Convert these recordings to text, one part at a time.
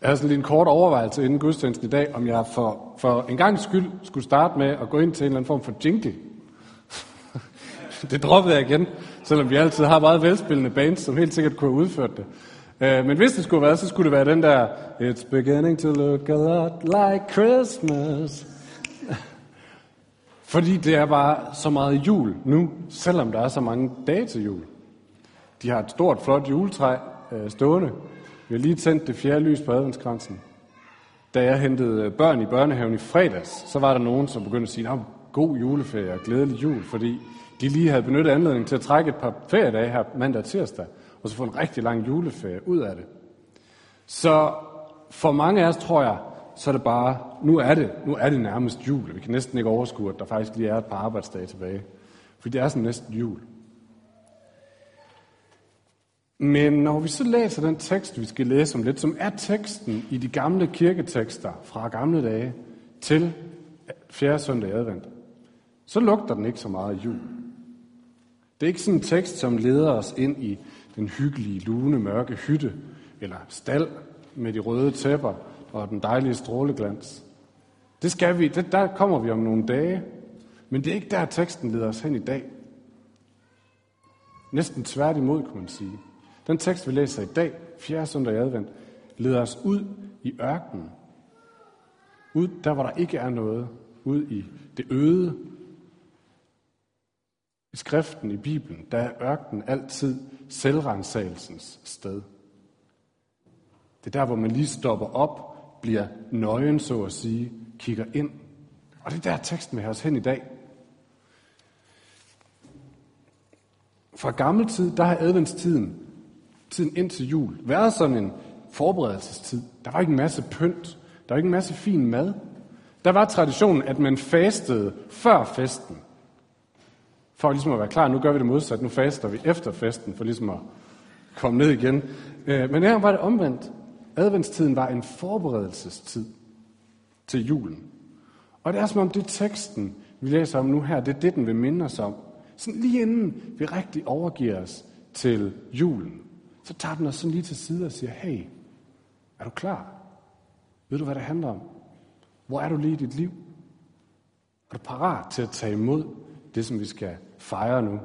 Jeg havde sådan lige en kort overvejelse inden gudstjenesten i dag, om jeg for, for en gang skyld skulle starte med at gå ind til en eller anden form for jingle. det droppede jeg igen, selvom vi altid har meget velspillende bands, som helt sikkert kunne have udført det. Øh, men hvis det skulle være, så skulle det være den der It's beginning to look a lot like Christmas. Fordi det er bare så meget jul nu, selvom der er så mange dage til jul. De har et stort, flot juletræ øh, stående. Vi har lige tændt det fjerde lys på adventskransen. Da jeg hentede øh, børn i børnehaven i fredags, så var der nogen, som begyndte at sige, god juleferie og glædelig jul, fordi de lige havde benyttet anledningen til at trække et par feriedage her mandag og tirsdag, og så få en rigtig lang juleferie ud af det. Så for mange af os, tror jeg, så er det bare, nu er det, nu er det nærmest jul. Vi kan næsten ikke overskue, at der faktisk lige er et par arbejdsdage tilbage. Fordi det er sådan næsten jul. Men når vi så læser den tekst, vi skal læse om lidt, som er teksten i de gamle kirketekster fra gamle dage til 4. søndag i advent, så lugter den ikke så meget af jul. Det er ikke sådan en tekst, som leder os ind i den hyggelige, lune, mørke hytte, eller stald med de røde tæpper og den dejlige stråleglans. Det skal vi, det, der kommer vi om nogle dage, men det er ikke der, teksten leder os hen i dag. Næsten tværtimod, kunne man sige. Den tekst, vi læser i dag, 4. søndag i advent, leder os ud i ørkenen. Ud der, hvor der ikke er noget. Ud i det øde. I skriften, i Bibelen, der er ørkenen altid selvrensagelsens sted. Det er der, hvor man lige stopper op, bliver nøgen, så at sige, kigger ind. Og det er der, teksten vil have os hen i dag. Fra gammel tid, der har adventstiden tiden indtil jul været sådan en forberedelsestid. Der var ikke en masse pynt. Der var ikke en masse fin mad. Der var traditionen, at man fastede før festen. For ligesom at være klar, nu gør vi det modsat. Nu faster vi efter festen, for ligesom at komme ned igen. Øh, men her var det omvendt. Adventstiden var en forberedelsestid til julen. Og det er som om det teksten, vi læser om nu her, det er det, den vil minde os om. Sådan lige inden vi rigtig overgiver os til julen så tager den os sådan lige til side og siger, hey, er du klar? Ved du, hvad det handler om? Hvor er du lige i dit liv? Er du parat til at tage imod det, som vi skal fejre nu?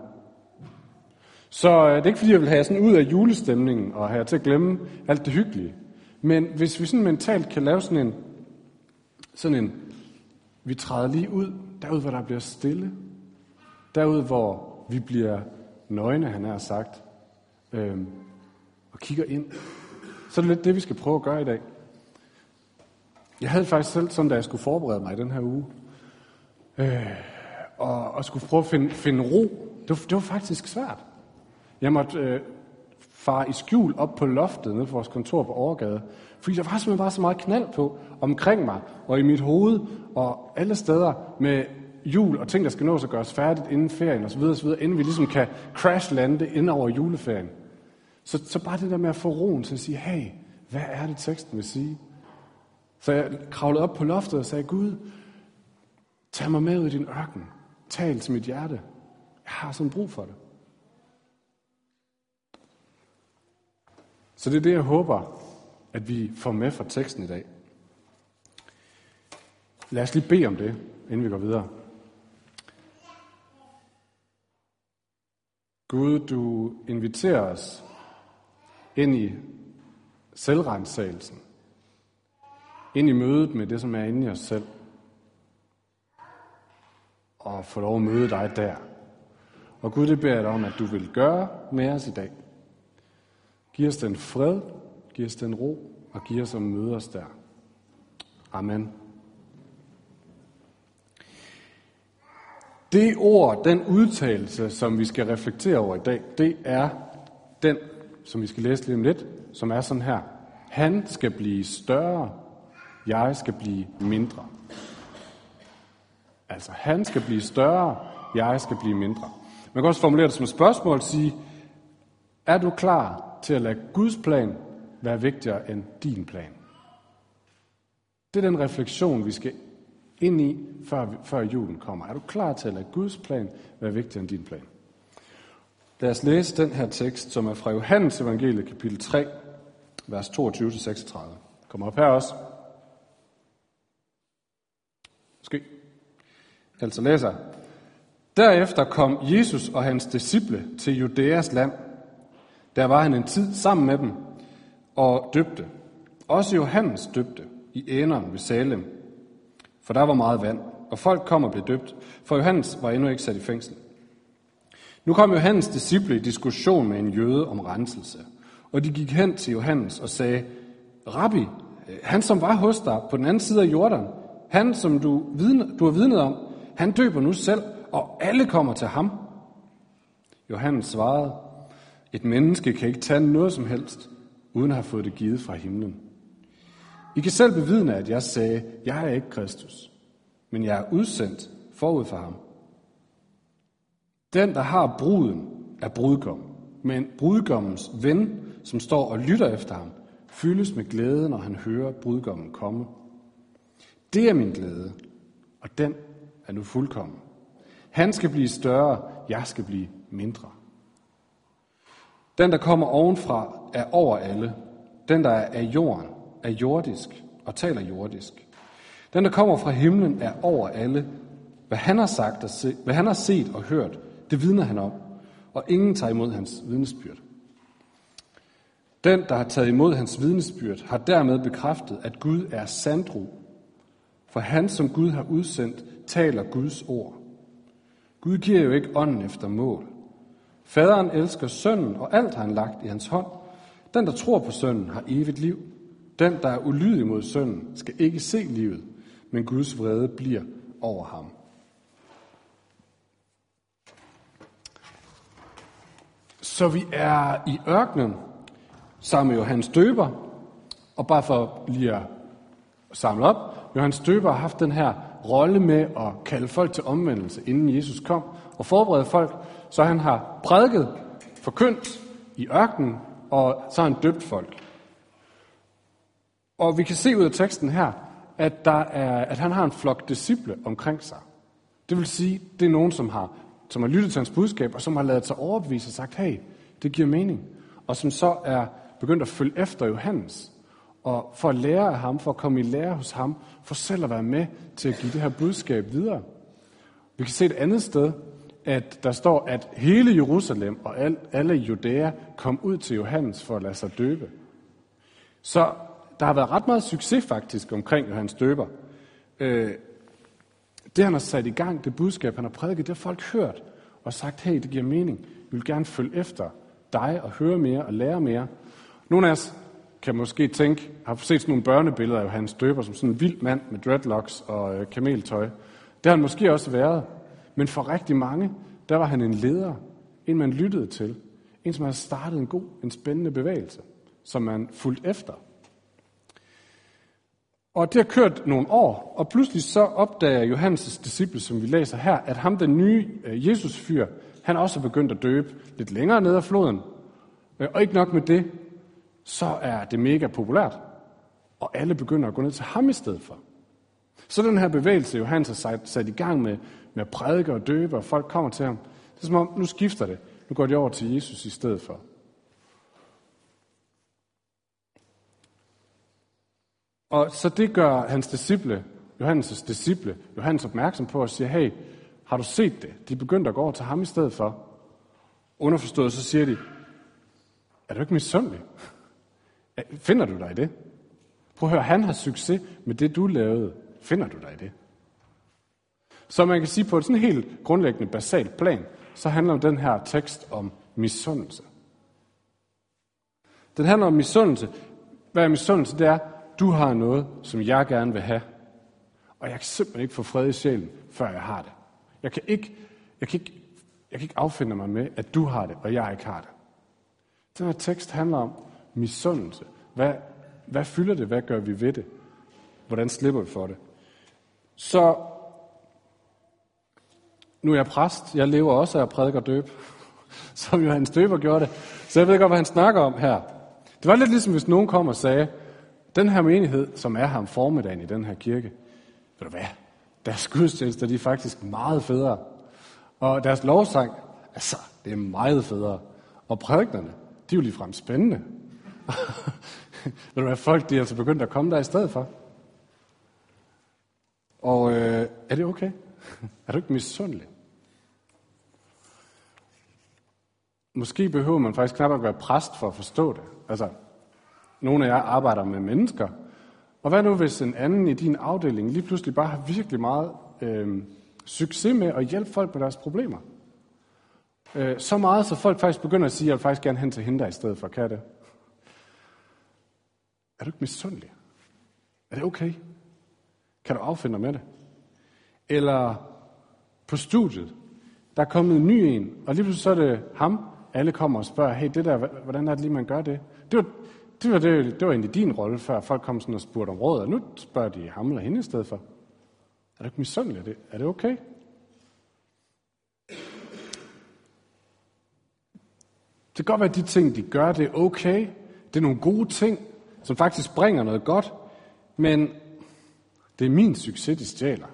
Så øh, det er ikke, fordi jeg vil have sådan ud af julestemningen og have til at glemme alt det hyggelige. Men hvis vi sådan mentalt kan lave sådan en, sådan en vi træder lige ud, derud hvor der bliver stille, derud hvor vi bliver nøgne, han har sagt, øhm, og kigger ind, så er det lidt det, vi skal prøve at gøre i dag. Jeg havde faktisk selv sådan, da jeg skulle forberede mig i den her uge, øh, og, og skulle prøve at finde, finde ro. Det var, det var faktisk svært. Jeg måtte øh, fare i skjul op på loftet nede på vores kontor på Overgade, fordi der var simpelthen bare så meget knald på omkring mig og i mit hoved og alle steder med jul og ting, der skal nås at gøres færdigt inden ferien osv., osv. inden vi ligesom kan crash-lande ind over juleferien. Så, så bare det der med at få roen til at sige, hey, hvad er det teksten vil sige? Så jeg kravlede op på loftet og sagde, Gud, tag mig med ud i din ørken. Tal til mit hjerte. Jeg har sådan brug for det. Så det er det, jeg håber, at vi får med fra teksten i dag. Lad os lige bede om det, inden vi går videre. Gud, du inviterer os ind i selvrensagelsen. Ind i mødet med det, som er inde i os selv. Og få lov at møde dig der. Og Gud, det beder jeg dig om, at du vil gøre med os i dag. Giv os den fred, giv os den ro, og giv os at møde os der. Amen. Det ord, den udtalelse, som vi skal reflektere over i dag, det er den som vi skal læse lige om lidt, som er sådan her. Han skal blive større, jeg skal blive mindre. Altså, han skal blive større, jeg skal blive mindre. Man kan også formulere det som et spørgsmål og sige, er du klar til at lade Guds plan være vigtigere end din plan? Det er den refleksion, vi skal ind i, før, før julen kommer. Er du klar til at lade Guds plan være vigtigere end din plan? Lad os læse den her tekst, som er fra Johannes evangeliet, kapitel 3, vers 22-36. Kom op her også. Måske. Altså læser. Derefter kom Jesus og hans disciple til Judæas land. Der var han en tid sammen med dem og døbte. Også Johannes døbte i Æneren ved Salem, for der var meget vand, og folk kom og blev døbt, for Johannes var endnu ikke sat i fængsel. Nu kom Johannes disciple i diskussion med en jøde om renselse, og de gik hen til Johannes og sagde, Rabbi, han som var hos dig på den anden side af Jordan, han som du, vidne, du har vidnet om, han døber nu selv, og alle kommer til ham. Johannes svarede, et menneske kan ikke tage noget som helst, uden at have fået det givet fra himlen. I kan selv bevidne, at jeg sagde, jeg er ikke Kristus, men jeg er udsendt forud for ham. Den, der har bruden, er brudgommen. men brudgommens ven, som står og lytter efter ham, fyldes med glæde, når han hører brudgommen komme. Det er min glæde, og den er nu fuldkommen. Han skal blive større, jeg skal blive mindre. Den, der kommer ovenfra, er over alle. Den, der er af jorden, er jordisk og taler jordisk. Den, der kommer fra himlen, er over alle. Hvad han har sagt og se, hvad han har set og hørt, det vidner han om, og ingen tager imod hans vidnesbyrd. Den, der har taget imod hans vidnesbyrd, har dermed bekræftet, at Gud er sandro. For han, som Gud har udsendt, taler Guds ord. Gud giver jo ikke ånden efter mål. Faderen elsker sønnen, og alt har han lagt i hans hånd. Den, der tror på sønnen, har evigt liv. Den, der er ulydig mod sønnen, skal ikke se livet, men Guds vrede bliver over ham. Så vi er i ørkenen sammen med Johannes Døber, og bare for lige at samle op, Johannes Døber har haft den her rolle med at kalde folk til omvendelse, inden Jesus kom, og forberede folk, så han har prædiket, forkyndt i ørkenen, og så har han døbt folk. Og vi kan se ud af teksten her, at, der er, at han har en flok disciple omkring sig. Det vil sige, det er nogen, som har, som har lyttet til hans budskab, og som har lavet sig overbevise og sagt, hey, det giver mening. Og som så er begyndt at følge efter Johannes. Og for at lære af ham, for at komme i lære hos ham, for selv at være med til at give det her budskab videre. Vi kan se et andet sted, at der står, at hele Jerusalem og alle Judæa kom ud til Johannes for at lade sig døbe. Så der har været ret meget succes faktisk omkring Johannes Døber. Øh, det han har sat i gang, det budskab han har prædiket, det har folk hørt og sagt, hey, det giver mening. Vi vil gerne følge efter dig og høre mere og lære mere. Nogle af os kan måske tænke, har set sådan nogle børnebilleder af Hans Døber som sådan en vild mand med dreadlocks og øh, kameltøj. Det har han måske også været. Men for rigtig mange, der var han en leder. En man lyttede til. En som havde startet en god, en spændende bevægelse, som man fulgte efter. Og det har kørt nogle år, og pludselig så opdager Johannes' disciple, som vi læser her, at ham, den nye øh, Jesus-fyr, han også er begyndt at døbe lidt længere ned ad floden. Øh, og ikke nok med det, så er det mega populært, og alle begynder at gå ned til ham i stedet for. Så den her bevægelse, Johannes har sat, sat i gang med, med at prædike og døbe, og folk kommer til ham, det er som om, nu skifter det. Nu går de over til Jesus i stedet for. Og så det gør hans disciple, Johannes' disciple, Johannes opmærksom på og siger, hey, har du set det? De begyndte at gå over til ham i stedet for. Underforstået, så siger de, er du ikke misundelig? Finder du dig i det? Prøv at høre, han har succes med det, du lavede. Finder du dig i det? Så man kan sige på et sådan helt grundlæggende basalt plan, så handler den her tekst om misundelse. Den handler om misundelse. Hvad er misundelse? Det er, du har noget, som jeg gerne vil have. Og jeg kan simpelthen ikke få fred i sjælen, før jeg har det. Jeg kan ikke, jeg kan ikke, jeg kan ikke affinde mig med, at du har det, og jeg ikke har det. Den her tekst handler om misundelse. Hvad, hvad fylder det? Hvad gør vi ved det? Hvordan slipper vi for det? Så nu er jeg præst. Jeg lever også af at prædike og døbe, som Johannes Døber gjorde det. Så jeg ved godt, hvad han snakker om her. Det var lidt ligesom, hvis nogen kom og sagde, den her menighed, som er her om formiddagen i den her kirke, ved du hvad, deres gudstjenester, de er faktisk meget federe. Og deres lovsang, altså, det er meget federe. Og prædiknerne, de er jo ligefrem spændende. Ved du hvad, folk de er altså begyndt at komme der i stedet for. Og øh, er det okay? er du ikke misundelig? Måske behøver man faktisk knap at være præst for at forstå det. Altså, nogle af jer arbejder med mennesker. Og hvad nu, hvis en anden i din afdeling lige pludselig bare har virkelig meget øh, succes med at hjælpe folk med deres problemer? Øh, så meget, så folk faktisk begynder at sige, at jeg vil faktisk gerne hen til hende der i stedet for. Kan det? Er du ikke misundelig? Er det okay? Kan du affinde dig med det? Eller på studiet, der er kommet en ny en, og lige pludselig så er det ham, alle kommer og spørger, hey, det der, hvordan er det lige, man gør det? Det var, det var, det, det var egentlig din rolle, før folk kom sådan og spurgte om råd, og nu spørger de ham eller hende i stedet for. Er du ikke misundelig? Er det, er det okay? Det kan godt være, at de ting, de gør, det er okay. Det er nogle gode ting, som faktisk bringer noget godt. Men det er min succes, de stjæler.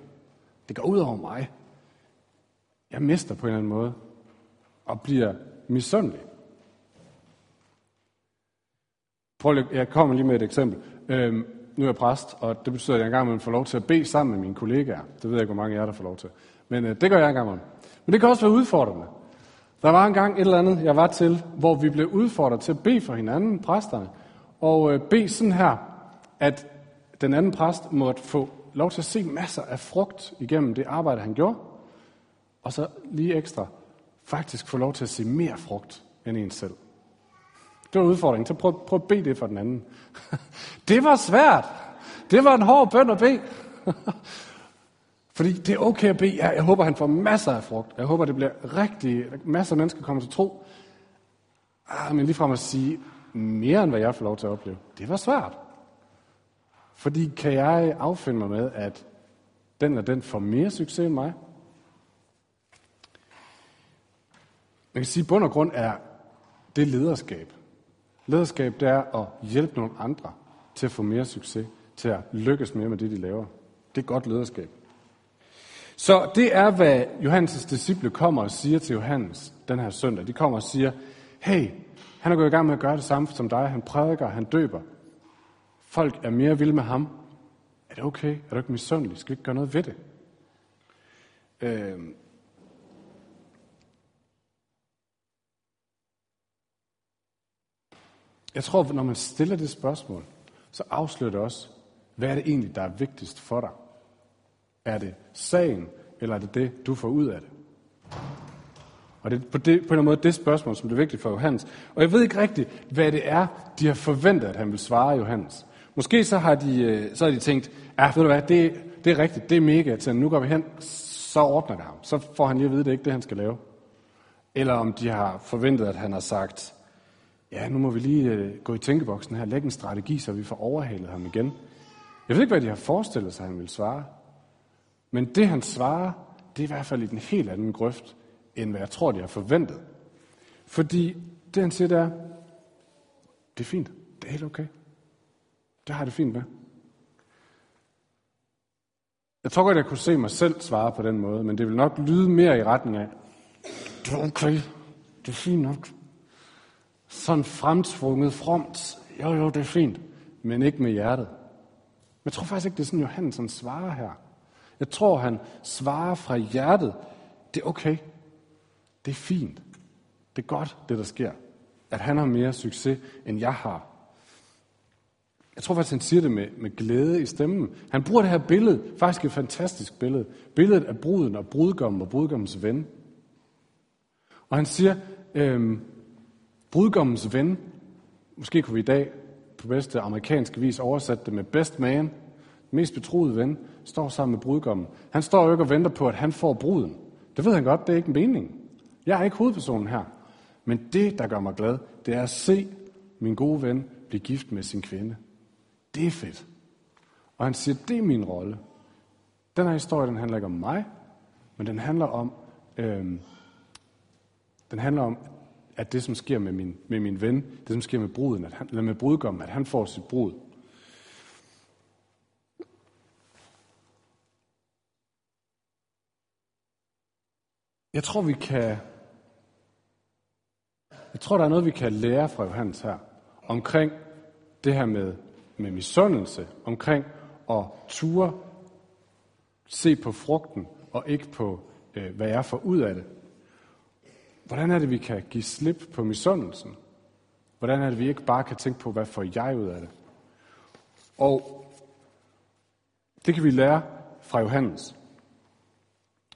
Det går ud over mig. Jeg mister på en eller anden måde. Og bliver misundelig. Prøv lige, jeg kommer lige med et eksempel. Øhm, nu er jeg præst, og det betyder, at jeg engang får lov til at bede sammen med mine kollegaer. Det ved jeg ikke, hvor mange af jer, der får lov til. Men øh, det gør jeg engang Men det kan også være udfordrende. Der var engang et eller andet, jeg var til, hvor vi blev udfordret til at bede for hinanden, præsterne. Og øh, bede sådan her, at den anden præst måtte få lov til at se masser af frugt igennem det arbejde, han gjorde. Og så lige ekstra, faktisk få lov til at se mere frugt end en selv. Det var udfordringen. Så prøv, prøv at bede det for den anden. det var svært. Det var en hård bøn at bede. Fordi det er okay at bede. Jeg, jeg håber, han får masser af frugt. Jeg håber, det bliver rigtig... Masser af mennesker kommer til tro. Ah, men lige frem at sige mere, end hvad jeg får lov til at opleve. Det var svært. Fordi kan jeg affinde mig med, at den og den får mere succes end mig? Man kan sige, at bund og grund er det lederskab. Lederskab, det er at hjælpe nogle andre til at få mere succes, til at lykkes mere med det, de laver. Det er godt lederskab. Så det er, hvad Johannes' disciple kommer og siger til Johannes den her søndag. De kommer og siger, hey, han er gået i gang med at gøre det samme som dig. Han prædiker, han døber. Folk er mere vilde med ham. Er det okay? Er du ikke misundelig? Skal vi ikke gøre noget ved det? Øh, Jeg tror, når man stiller det spørgsmål, så afslører det også, hvad er det egentlig, der er vigtigst for dig? Er det sagen, eller er det det, du får ud af det? Og det er på, det, på en eller anden måde det spørgsmål, som det er vigtigt for Johannes. Og jeg ved ikke rigtigt, hvad det er, de har forventet, at han vil svare Johannes. Måske så har de, øh, så har de tænkt, ja, ved du hvad, det, det er rigtigt, det er mega til nu går vi hen, så ordner det ham. Så får han lige at vide, det er ikke det, han skal lave. Eller om de har forventet, at han har sagt, ja, nu må vi lige øh, gå i tænkeboksen her, lægge en strategi, så vi får overhalet ham igen. Jeg ved ikke, hvad de har forestillet sig, han vil svare. Men det, han svarer, det er i hvert fald i den helt anden grøft, end hvad jeg tror, de har forventet. Fordi det, han siger, det er, det er fint. Det er helt okay. Det har det fint med. Jeg tror godt, jeg kunne se mig selv svare på den måde, men det vil nok lyde mere i retning af, det er okay, det er fint nok sådan fremtvunget fromt. Jo, jo, det er fint, men ikke med hjertet. Men jeg tror faktisk ikke, det er sådan, Johannes han svarer her. Jeg tror, han svarer fra hjertet. Det er okay. Det er fint. Det er godt, det der sker. At han har mere succes, end jeg har. Jeg tror faktisk, han siger det med, med glæde i stemmen. Han bruger det her billede, faktisk et fantastisk billede. Billedet af bruden og brudgommen og brudgommens ven. Og han siger, øhm, Brudgommens ven, måske kunne vi i dag på bedste amerikanske vis oversætte det med best man, mest betroede ven, står sammen med brudgommen. Han står jo ikke og venter på, at han får bruden. Det ved han godt, det er ikke meningen. Jeg er ikke hovedpersonen her. Men det, der gør mig glad, det er at se min gode ven blive gift med sin kvinde. Det er fedt. Og han siger, det er min rolle. Den her historie, den handler ikke om mig, men den handler om, øh, den handler om, at det, som sker med min, med min ven, det, som sker med bruden, at han, eller med brudgommen, at han får sit brud. Jeg tror, vi kan... Jeg tror, der er noget, vi kan lære fra Johannes her, omkring det her med, med misundelse omkring at ture se på frugten og ikke på, øh, hvad jeg får ud af det. Hvordan er det, vi kan give slip på misundelsen? Hvordan er det, vi ikke bare kan tænke på, hvad får jeg ud af det? Og det kan vi lære fra Johannes.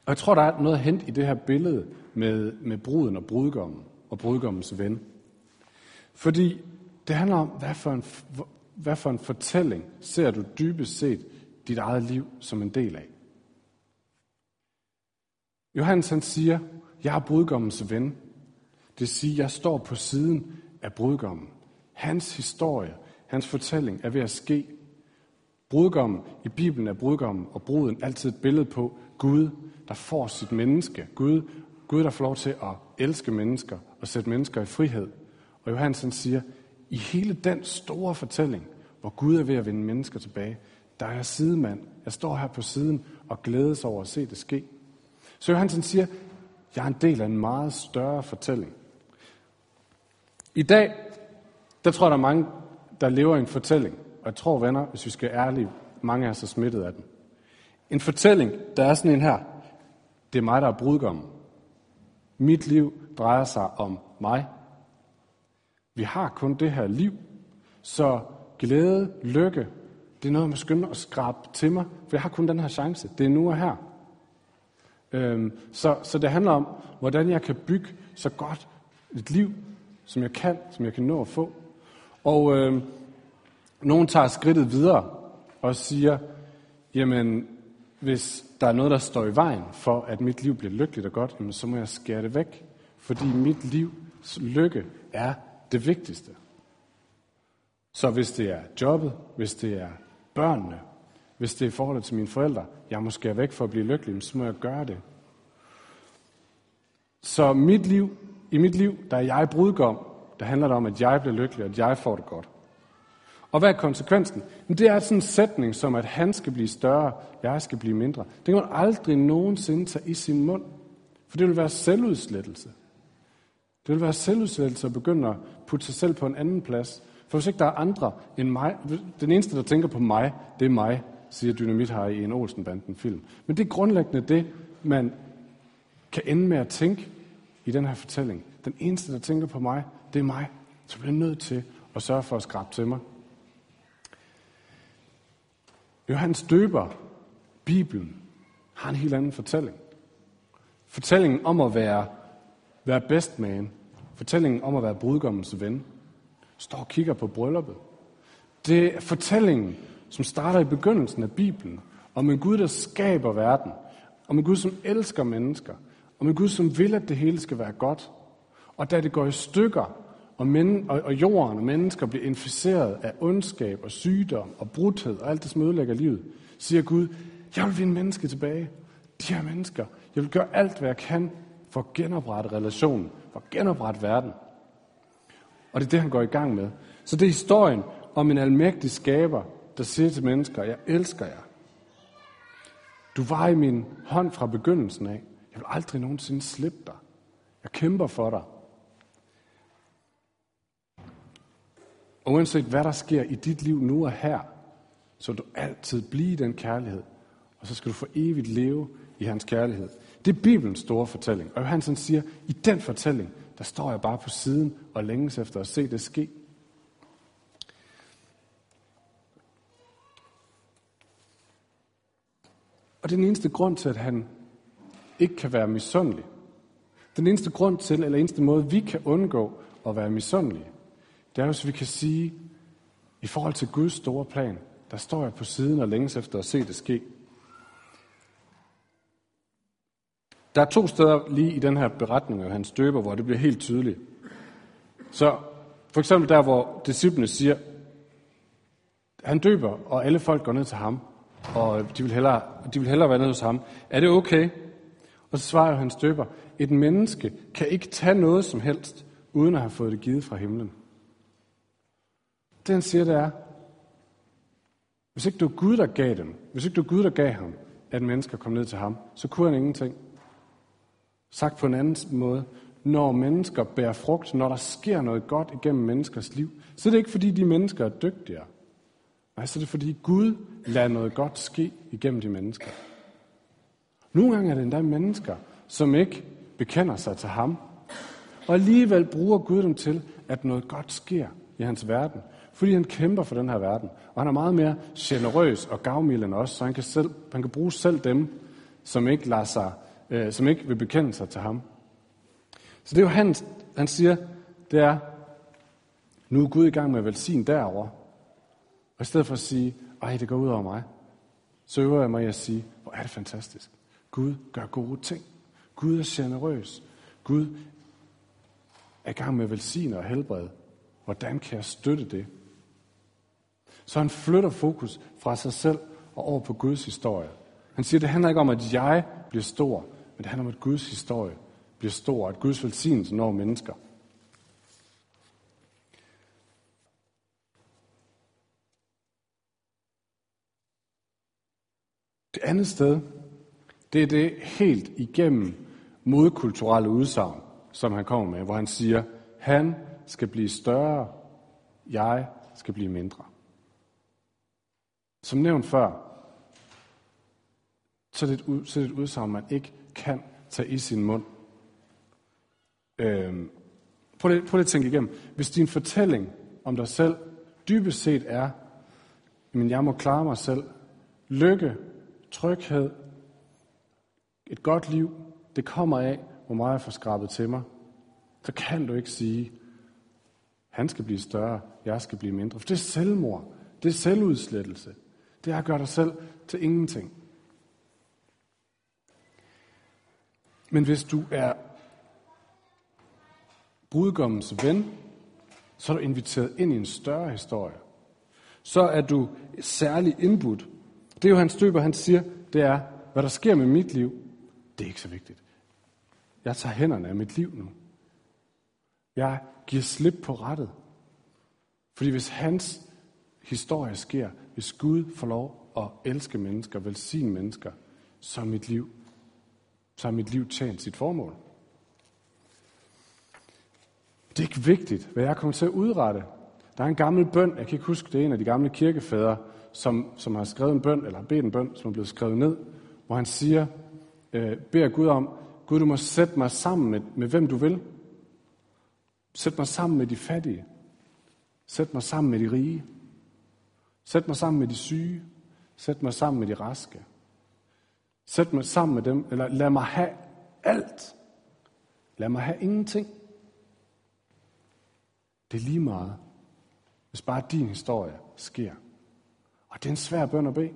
Og jeg tror, der er noget at hente i det her billede med, med bruden og brudgommen og brudgommens ven. Fordi det handler om, hvad for, en, hvad for en fortælling ser du dybest set dit eget liv som en del af. Johannes han siger, jeg er brudgommens ven. Det siger, jeg står på siden af brudgommen. Hans historie, hans fortælling er ved at ske. Brudgommen, i Bibelen er brudgommen og bruden altid et billede på Gud, der får sit menneske. Gud, Gud der får lov til at elske mennesker og sætte mennesker i frihed. Og Johansen siger, i hele den store fortælling, hvor Gud er ved at vinde mennesker tilbage, der er jeg sidemand. Jeg står her på siden og glædes over at se det ske. Så Johansen siger, jeg er en del af en meget større fortælling. I dag, der tror jeg, der er mange, der lever i en fortælling. Og jeg tror, venner, hvis vi skal være ærlige, mange er så smittet af den. En fortælling, der er sådan en her. Det er mig, der er brudgommen. Mit liv drejer sig om mig. Vi har kun det her liv, så glæde, lykke, det er noget, man skynder at skrabe til mig, for jeg har kun den her chance. Det er nu og her. Øhm, så, så det handler om, hvordan jeg kan bygge så godt et liv, som jeg kan, som jeg kan nå at få. Og øhm, nogen tager skridtet videre og siger, jamen, hvis der er noget, der står i vejen for, at mit liv bliver lykkeligt og godt, jamen, så må jeg skære det væk. Fordi mit livs lykke er det vigtigste. Så hvis det er jobbet, hvis det er børnene, hvis det er i forhold til mine forældre, jeg måske er væk for at blive lykkelig, så må jeg gøre det. Så mit liv, i mit liv, der er jeg brudgom, der handler det om, at jeg bliver lykkelig, og at jeg får det godt. Og hvad er konsekvensen? Men det er sådan en sætning som, at han skal blive større, jeg skal blive mindre. Det kan man aldrig nogensinde tage i sin mund. For det vil være selvudslettelse. Det vil være selvudslettelse at begynde at putte sig selv på en anden plads. For hvis ikke der er andre end mig, den eneste, der tænker på mig, det er mig, siger Dynamit her i en Olsenbanden film. Men det er grundlæggende det, man kan ende med at tænke i den her fortælling. Den eneste, der tænker på mig, det er mig. Så bliver jeg nødt til at sørge for at skrabe til mig. Johannes døber, Bibelen, har en helt anden fortælling. Fortællingen om at være, være best man. Fortællingen om at være brudgommens ven. Står og kigger på brylluppet. Det er fortællingen, som starter i begyndelsen af Bibelen. Om en Gud, der skaber verden. Om en Gud, som elsker mennesker. Om en Gud, som vil, at det hele skal være godt. Og da det går i stykker, og, men, og, og jorden og mennesker bliver inficeret af ondskab og sygdom og brudhed og alt det, som ødelægger livet, siger Gud, jeg vil vinde mennesker tilbage. De her mennesker. Jeg vil gøre alt, hvad jeg kan for at genoprette relationen, for at genoprette verden. Og det er det, han går i gang med. Så det er historien om en almægtig skaber, der siger til mennesker, jeg elsker jer. Du var i min hånd fra begyndelsen af. Jeg vil aldrig nogensinde slippe dig. Jeg kæmper for dig. Og uanset hvad der sker i dit liv nu og her, så vil du altid blive i den kærlighed. Og så skal du for evigt leve i hans kærlighed. Det er Bibelens store fortælling. Og Johansen siger, i den fortælling, der står jeg bare på siden og længes efter at se det ske. Og det er den eneste grund til, at han ikke kan være misundelig. Den eneste grund til, eller eneste måde, vi kan undgå at være misundelige, det er, hvis vi kan sige, i forhold til Guds store plan, der står jeg på siden og længes efter at se det ske. Der er to steder lige i den her beretning af hans døber, hvor det bliver helt tydeligt. Så for eksempel der, hvor disciplene siger, han døber, og alle folk går ned til ham, og de vil hellere, de vil hellere være nede hos ham. Er det okay? Og så svarer han støber, et menneske kan ikke tage noget som helst, uden at have fået det givet fra himlen. Det han siger, det er, hvis ikke du er Gud, der gav dem, hvis ikke du er Gud, der gav ham, at mennesker kom ned til ham, så kunne han ingenting. Sagt på en anden måde, når mennesker bærer frugt, når der sker noget godt igennem menneskers liv, så er det ikke fordi, de mennesker er dygtigere. Nej, så er det fordi Gud lader noget godt ske igennem de mennesker. Nogle gange er det endda mennesker, som ikke bekender sig til ham. Og alligevel bruger Gud dem til, at noget godt sker i hans verden. Fordi han kæmper for den her verden. Og han er meget mere generøs og gavmild end os, så han kan, selv, han kan bruge selv dem, som ikke, lader sig, øh, som ikke vil bekende sig til ham. Så det er jo han, han siger, det er, nu er Gud i gang med at velsigne derovre. Og i stedet for at sige, ej, det går ud over mig, så øver jeg mig at sige, hvor er det fantastisk. Gud gør gode ting. Gud er generøs. Gud er i gang med velsigne og helbrede. Hvordan kan jeg støtte det? Så han flytter fokus fra sig selv og over på Guds historie. Han siger, det handler ikke om, at jeg bliver stor, men det handler om, at Guds historie bliver stor, at Guds velsignelse når mennesker. Det andet sted, det er det helt igennem modkulturelle udsagn, som han kommer med, hvor han siger, han skal blive større, jeg skal blive mindre. Som nævnt før, så er det et, så er det et udsagn, man ikke kan tage i sin mund. Øhm, prøv, lige, prøv lige at tænke igennem. Hvis din fortælling om dig selv dybest set er, men jeg må klare mig selv, lykke, tryghed, et godt liv, det kommer af, hvor meget jeg får skrabet til mig, så kan du ikke sige, han skal blive større, jeg skal blive mindre. For det er selvmord. Det er selvudslettelse. Det er at gøre dig selv til ingenting. Men hvis du er brudgommens ven, så er du inviteret ind i en større historie. Så er du særligt indbudt. Det er jo hans støber, han siger, det er, hvad der sker med mit liv, det er ikke så vigtigt. Jeg tager hænderne af mit liv nu. Jeg giver slip på rettet. Fordi hvis hans historie sker, hvis Gud får lov at elske mennesker, velsigne mennesker, så er mit liv, så er mit liv tjent sit formål. Det er ikke vigtigt, hvad jeg kommer til at udrette. Der er en gammel bøn, jeg kan ikke huske, det er en af de gamle kirkefædre, som, som har skrevet en bøn, eller har bedt en bøn, som er blevet skrevet ned, hvor han siger, øh, beder Gud om, Gud, du må sætte mig sammen med, med hvem du vil. Sæt mig sammen med de fattige. Sæt mig sammen med de rige. Sæt mig sammen med de syge. Sæt mig sammen med de raske. Sæt mig sammen med dem, eller lad mig have alt. Lad mig have ingenting. Det er lige meget, hvis bare din historie sker. Og det er en svær bøn at bede.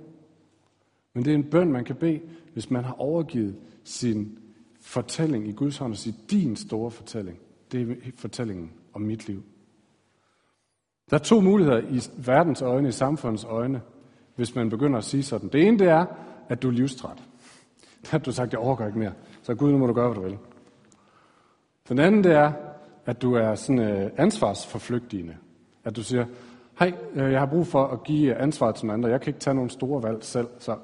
Men det er en bøn, man kan bede, hvis man har overgivet sin fortælling i Guds hånd og sige, din store fortælling, det er fortællingen om mit liv. Der er to muligheder i verdens øjne, i samfundets øjne, hvis man begynder at sige sådan. Det ene det er, at du er livstræt. Der har du sagt, jeg overgår ikke mere. Så Gud, nu må du gøre, hvad du vil. Den anden det er, at du er sådan øh, ansvarsforflygtigende. At du siger, hej, øh, jeg har brug for at give ansvar til nogle andre. Jeg kan ikke tage nogle store valg selv, så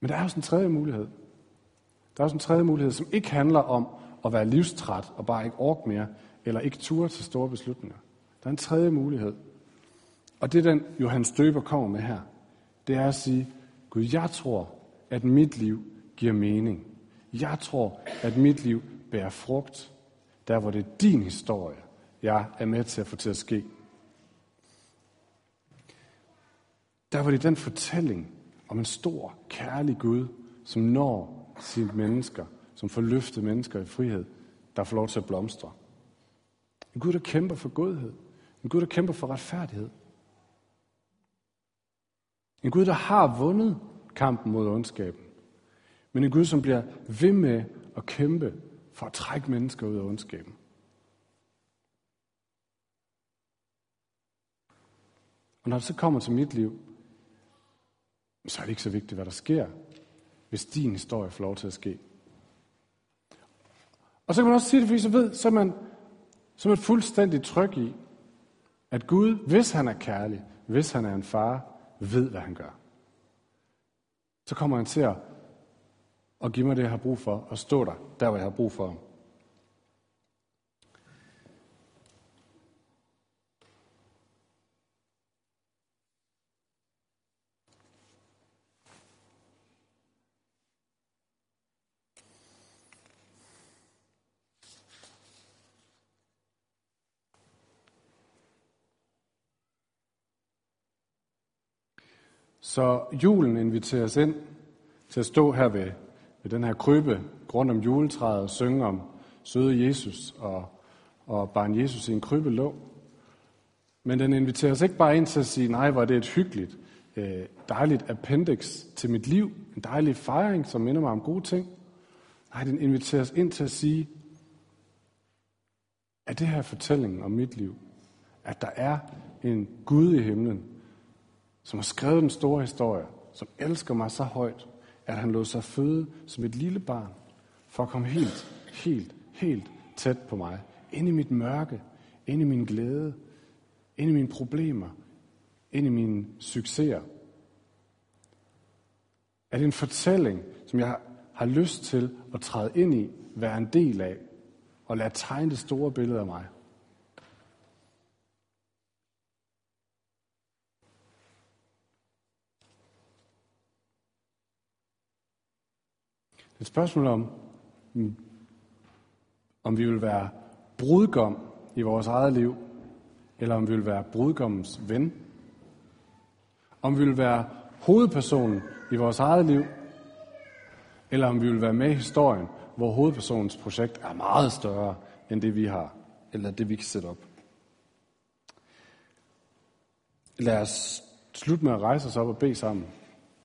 men der er også en tredje mulighed. Der er også en tredje mulighed, som ikke handler om at være livstræt og bare ikke orke mere, eller ikke ture til store beslutninger. Der er en tredje mulighed. Og det er den, Johannes Døber kommer med her. Det er at sige, Gud, jeg tror, at mit liv giver mening. Jeg tror, at mit liv bærer frugt, der hvor det er din historie, jeg er med til at få til at ske. Der var det den fortælling, om en stor, kærlig Gud, som når sine mennesker, som får løftet mennesker i frihed, der får lov til at blomstre. En Gud, der kæmper for godhed. En Gud, der kæmper for retfærdighed. En Gud, der har vundet kampen mod ondskaben. Men en Gud, som bliver ved med at kæmpe for at trække mennesker ud af ondskaben. Og når det så kommer til mit liv, så er det ikke så vigtigt, hvad der sker, hvis din historie får lov til at ske. Og så kan man også sige det, fordi så ved, så er man, så er man fuldstændig tryg i, at Gud, hvis han er kærlig, hvis han er en far, ved, hvad han gør. Så kommer han til at og give mig det, jeg har brug for, og stå der, der hvor jeg har brug for ham. Så julen inviteres ind til at stå her ved, ved den her krybbe rundt om juletræet og synge om søde Jesus og, og barn Jesus i en krybbe lå. Men den inviterer os ikke bare ind til at sige, nej, hvor er det et hyggeligt, øh, dejligt appendix til mit liv, en dejlig fejring, som minder mig om gode ting. Nej, den inviterer os ind til at sige, at det her fortællingen om mit liv, at der er en Gud i himlen, som har skrevet den store historie, som elsker mig så højt, at han lod sig føde som et lille barn, for at komme helt, helt, helt tæt på mig. Ind i mit mørke, ind i min glæde, ind i mine problemer, ind i mine succeser. Er det en fortælling, som jeg har lyst til at træde ind i, være en del af, og lade tegne det store billede af mig? Et spørgsmål om, mm, om vi vil være brudgom i vores eget liv, eller om vi vil være brudgommens ven. Om vi vil være hovedpersonen i vores eget liv, eller om vi vil være med i historien, hvor hovedpersonens projekt er meget større end det, vi har, eller det, vi kan sætte op. Lad os slutte med at rejse os op og bede sammen.